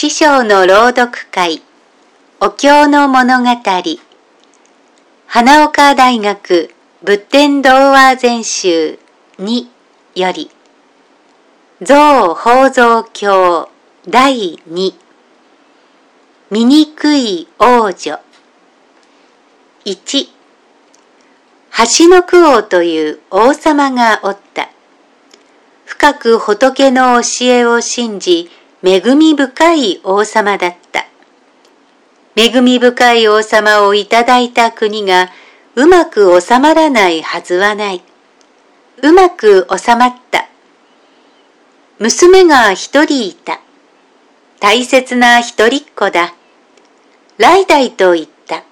師匠の朗読会お経の物語花岡大学仏典童話全集2より造法蔵経第2醜い王女。1橋の九王という王様がおった。深く仏の教えを信じ恵み深い王様だった。恵み深い王様をいただいた国がうまく収まらないはずはない。うまく収まった。娘が一人いた。大切な一人っ子だ。来代と言った。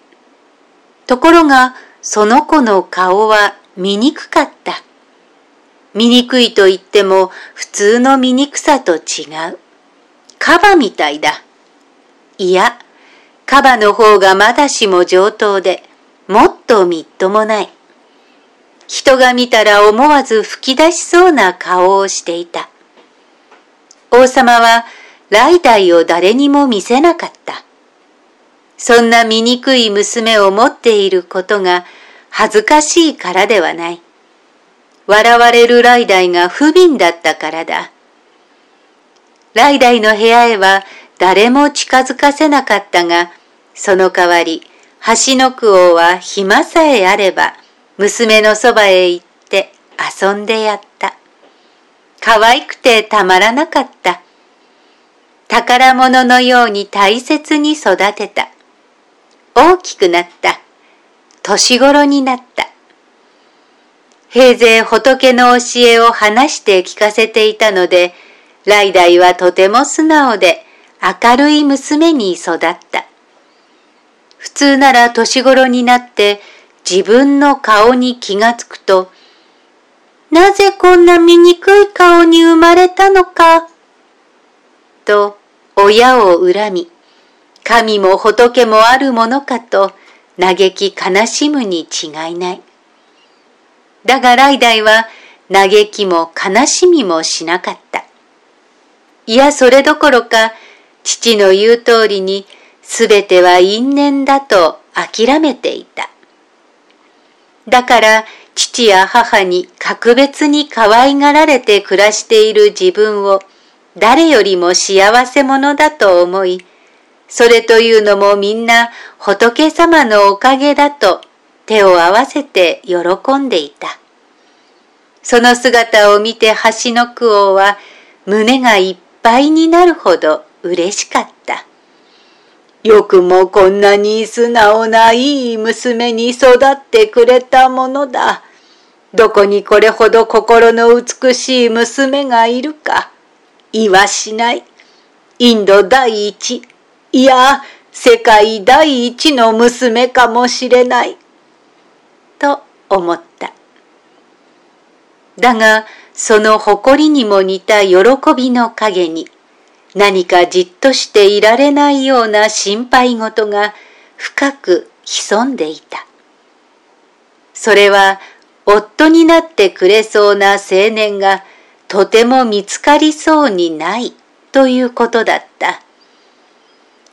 ところが、その子の顔は醜かった。醜いと言っても普通の醜さと違う。カバみたいだ。いや、カバの方がまだしも上等で、もっとみっともない。人が見たら思わず吹き出しそうな顔をしていた。王様は来代を誰にも見せなかった。そんな醜い娘を持っていることが恥ずかしいからではない。笑われる来代が不憫だったからだ。代々の部屋へは誰も近づかせなかったが、その代わり、橋の九王は暇さえあれば、娘のそばへ行って遊んでやった。可愛くてたまらなかった。宝物のように大切に育てた。大きくなった。年頃になった。平勢仏の教えを話して聞かせていたので、ラ代はとても素直で明るい娘に育った。普通なら年頃になって自分の顔に気がつくと、なぜこんな醜い顔に生まれたのか、と親を恨み、神も仏もあるものかと嘆き悲しむに違いない。だがラ代は嘆きも悲しみもしなかった。いやそれどころか、父の言う通りに、すべては因縁だと諦めていた。だから、父や母に格別に可愛がられて暮らしている自分を、誰よりも幸せ者だと思い、それというのもみんな仏様のおかげだと手を合わせて喜んでいた。その姿を見て橋の九王は胸がいっぱになるほど嬉しかった。よくもこんなに素直ないい娘に育ってくれたものだ。どこにこれほど心の美しい娘がいるか。言わしない。インド第一、いや、世界第一の娘かもしれない。と思った。だが、その誇りにも似た喜びの陰に何かじっとしていられないような心配事が深く潜んでいた。それは夫になってくれそうな青年がとても見つかりそうにないということだった。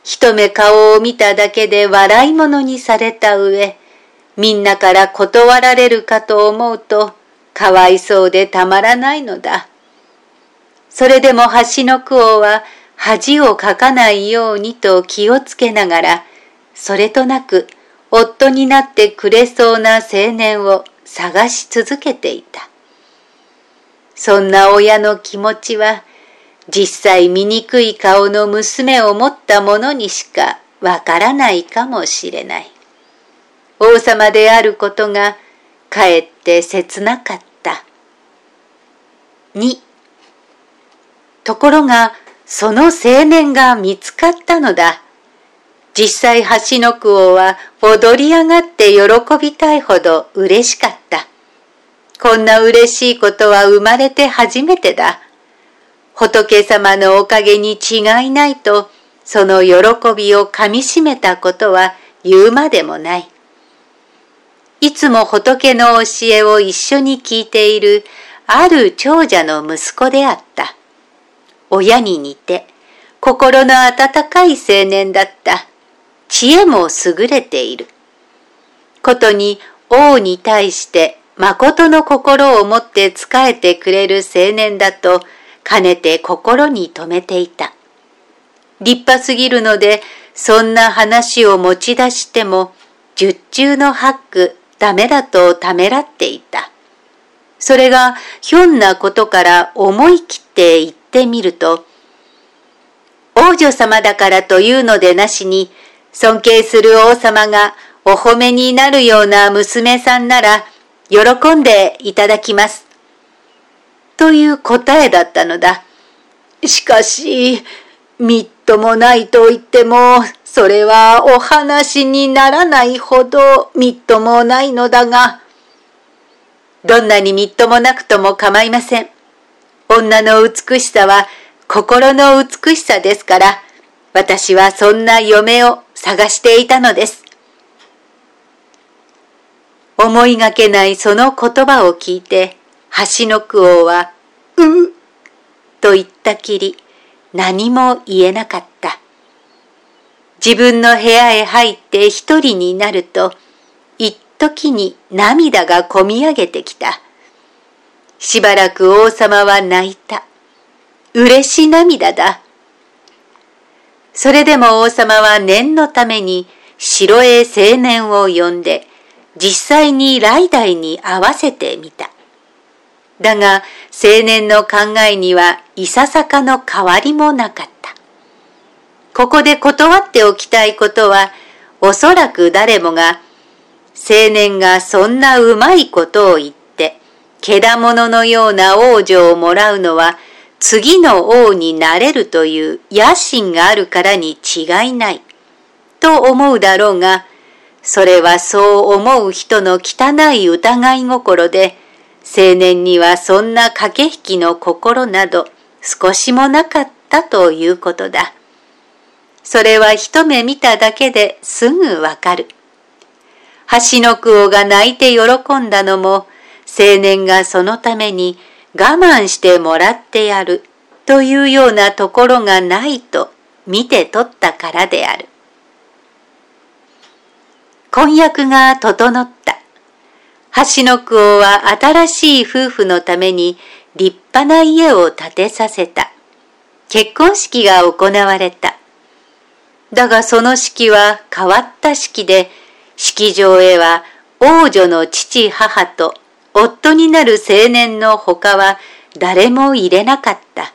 一目顔を見ただけで笑い物にされた上、みんなから断られるかと思うとかわいそうでたまらないのだ。それでも橋の九王は恥をかかないようにと気をつけながら、それとなく夫になってくれそうな青年を探し続けていた。そんな親の気持ちは、実際醜い顔の娘を持った者にしかわからないかもしれない。王様であることがかえって切なかった。2ところがその青年が見つかったのだ。実際橋の九王は踊り上がって喜びたいほど嬉しかった。こんな嬉しいことは生まれて初めてだ。仏様のおかげに違いないと、その喜びをかみしめたことは言うまでもない。いつも仏の教えを一緒に聞いているある長者の息子であった。親に似て心の温かい青年だった。知恵も優れている。ことに王に対して誠の心を持って仕えてくれる青年だと、かねて心に留めていた。立派すぎるので、そんな話を持ち出しても、十中の八九ダメだとためらっていた。それがひょんなことから思い切って言ってみると、王女様だからというのでなしに、尊敬する王様がお褒めになるような娘さんなら、喜んでいただきます。という答えだったのだ。しかし、みっともないと言っても、それはお話にならないほどみっともないのだが、どんなにみっともなくとも構いません。女の美しさは心の美しさですから、私はそんな嫁を探していたのです。思いがけないその言葉を聞いて、橋の句王は、うんと言ったきり、何も言えなかった。自分の部屋へ入って一人になると、一時に涙がこみ上げてきた。しばらく王様は泣いた。嬉し涙だ。それでも王様は念のために城へ青年を呼んで、実際に来代に合わせてみた。だが青年の考えにはいささかの変わりもなかった。ここで断っておきたいことは、おそらく誰もが、青年がそんなうまいことを言って、けだもののような王女をもらうのは、次の王になれるという野心があるからに違いない、と思うだろうが、それはそう思う人の汚い疑い心で、青年にはそんな駆け引きの心など少しもなかったということだ。それは一目見ただけですぐわかる。橋の句王が泣いて喜んだのも、青年がそのために我慢してもらってやるというようなところがないと見て取ったからである。婚約が整った。橋の子は新しい夫婦のために立派な家を建てさせた。結婚式が行われた。だがその式は変わった式で、式場へは王女の父母と夫になる青年の他は誰も入れなかった。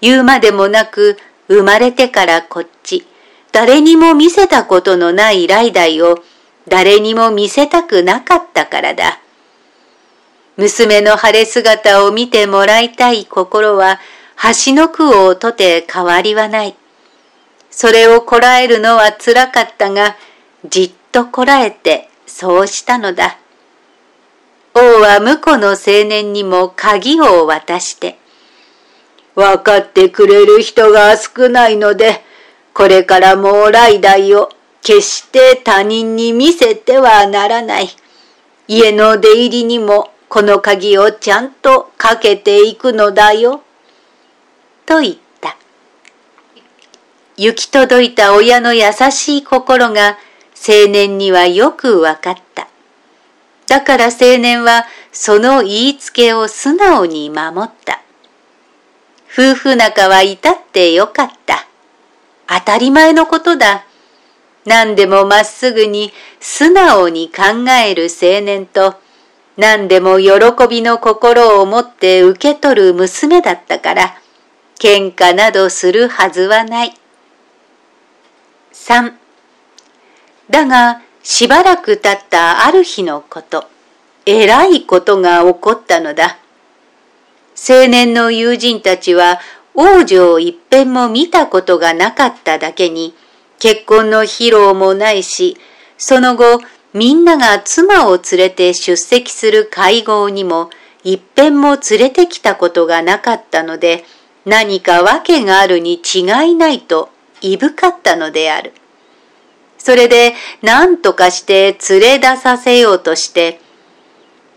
言うまでもなく生まれてからこっち、誰にも見せたことのない代々を誰にも見せたくなかったからだ。娘の晴れ姿を見てもらいたい心は、橋の句をとて変わりはない。それをこらえるのは辛かったが、じっとこらえてそうしたのだ。王は婿の青年にも鍵を渡して、わかってくれる人が少ないので、これからもう来代を決して他人に見せてはならない。家の出入りにもこの鍵をちゃんとかけていくのだよ。と言った。行き届いた親の優しい心が青年にはよくわかった。だから青年はその言いつけを素直に守った。夫婦仲は至ってよかった。当たり前のことだ。何でもまっすぐに素直に考える青年と、何でも喜びの心を持って受け取る娘だったから、喧嘩などするはずはない。3. だが、しばらく経ったある日のこと、えらいことが起こったのだ。青年の友人たちは王女を一遍も見たことがなかっただけに、結婚の披露もないし、その後、みんなが妻を連れて出席する会合にも、一遍も連れてきたことがなかったので、何か訳があるに違いないと、いぶかったのである。それで、何とかして連れ出させようとして、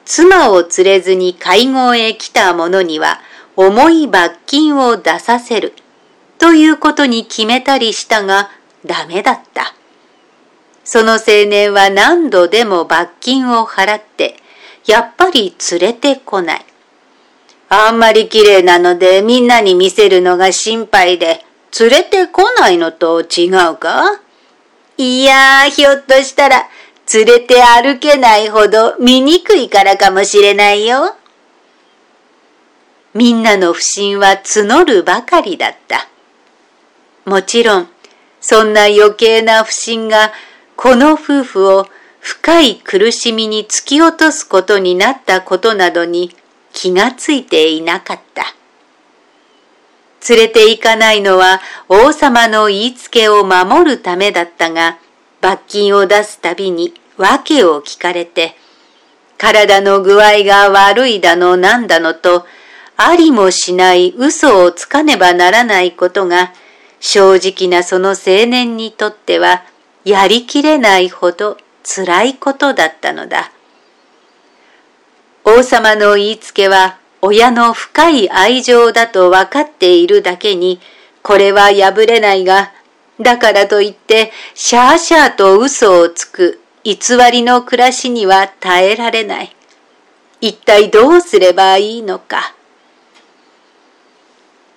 妻を連れずに会合へ来た者には、重い罰金を出させる。ということに決めたりしたがダメだった。その青年は何度でも罰金を払って、やっぱり連れてこない。あんまり綺麗なのでみんなに見せるのが心配で、連れてこないのと違うか？いやー、ひょっとしたら、連れて歩けないほど醜いからかもしれないよ。みんなの不信は募るばかりだった。もちろん、そんな余計な不信がこの夫婦を深い苦しみに突き落とすことになったことなどに気がついていなかった。連れて行かないのは王様の言いつけを守るためだったが、罰金を出すたびに訳を聞かれて、体の具合が悪いだのなんだのと、ありもしない嘘をつかねばならないことが、正直なその青年にとっては、やりきれないほど辛いことだったのだ。王様の言いつけは親の深い愛情だと分かっているだけに、これは破れないが、だからといって、シャーシャーと嘘をつく偽りの暮らしには耐えられない。一体どうすればいいのか。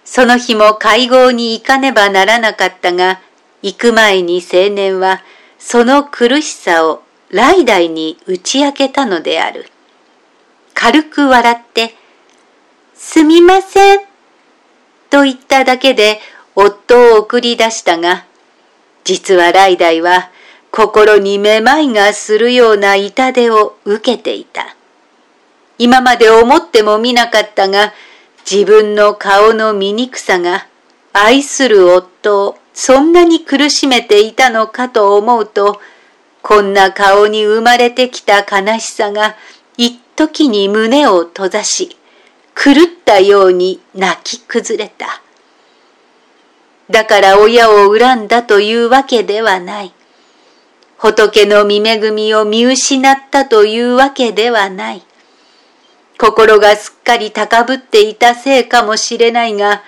その日も会合に行かねばならなかったが、行く前に青年は、その苦しさを代々に打ち明けたのである。軽く笑って、すみません、と言っただけで夫を送り出したが、実はライダイは心にめまいがするような痛手を受けていた。今まで思ってもみなかったが、自分の顔の醜さが愛する夫をそんなに苦しめていたのかと思うと、こんな顔に生まれてきた悲しさが一時に胸を閉ざし、狂ったように泣き崩れた。だから親を恨んだというわけではない。仏の見恵みを見失ったというわけではない。心がすっかり高ぶっていたせいかもしれないが、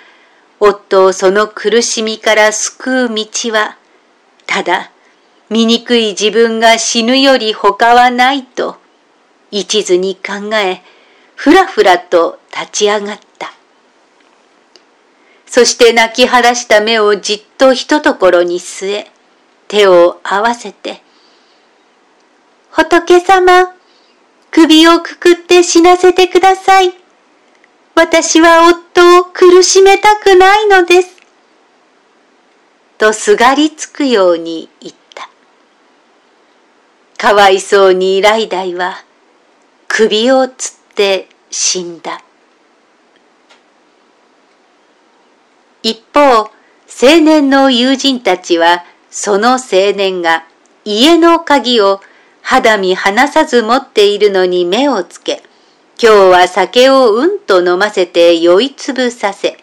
夫をその苦しみから救う道は、ただ、醜い自分が死ぬより他はないと、一途に考え、ふらふらと立ち上がった。そして泣き晴らした目をじっとひとところに据え、手を合わせて、仏様、首をくくって死なせてください。私は夫を苦しめたくないのです。とすがりつくように言った。かわいそうにライダイは首をつって死んだ。一方、青年の友人たちは、その青年が家の鍵を肌身離さず持っているのに目をつけ、今日は酒をうんと飲ませて酔いつぶさせ、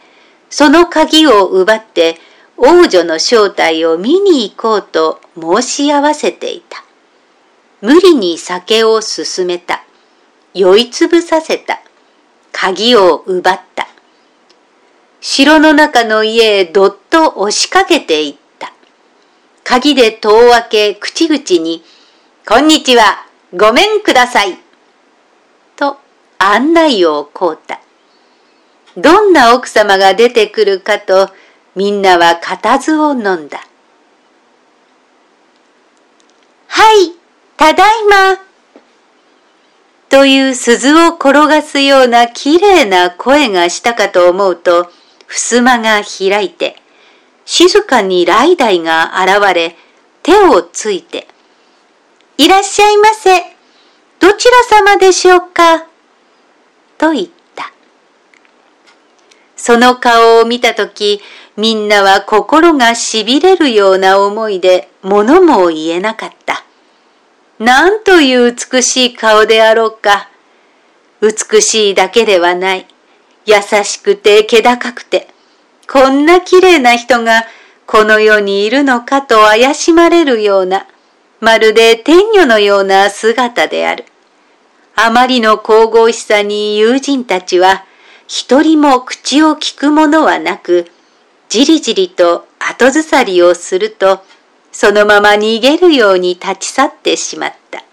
その鍵を奪って王女の正体を見に行こうと申し合わせていた。無理に酒を進めた。酔いつぶさせた。鍵を奪った。城の中の家へどっと押しかけていった。鍵で戸を開け口々に、こんにちは、ごめんください。と案内をこうた。どんな奥様が出てくるかとみんなは固唾を飲んだ。はい、ただいま。という鈴を転がすような綺麗な声がしたかと思うと、襖が開いて、静かにラダイが現れ、手をついて、いらっしゃいませ。どちら様でしょうかと言った。その顔を見たとき、みんなは心が痺れるような思いで物も言えなかった。なんという美しい顔であろうか。美しいだけではない。優しくて気高くて、こんな綺麗な人がこの世にいるのかと怪しまれるような、まるで天女のような姿である。あまりの神々しさに友人たちは、一人も口を聞くものはなく、じりじりと後ずさりをすると、そのまま逃げるように立ち去ってしまった。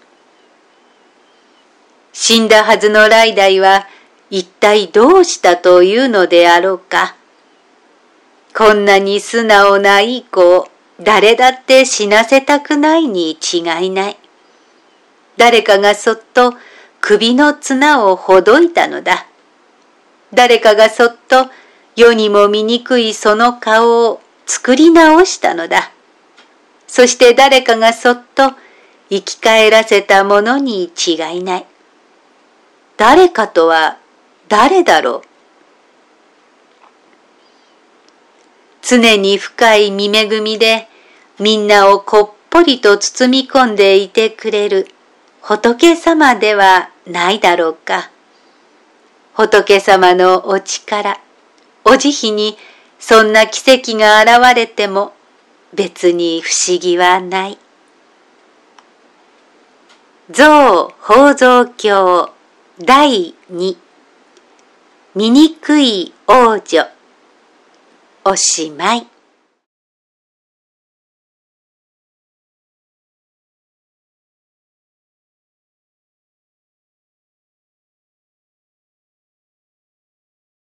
死んだはずのライダイは一体どうしたというのであろうか。こんなに素直ないい子を誰だって死なせたくないに違いない。誰かがそっと首の綱をほどいたのだ。誰かがそっと世にも醜いその顔を作り直したのだ。そして誰かがそっと生き返らせたものに違いない。誰かとは誰だろう。常に深い見恵みでみんなをこっぽりと包み込んでいてくれる仏様ではないだろうか。仏様のお力、お慈悲にそんな奇跡が現れても別に不思議はない。像宝蔵経第二醜い王女おしまい。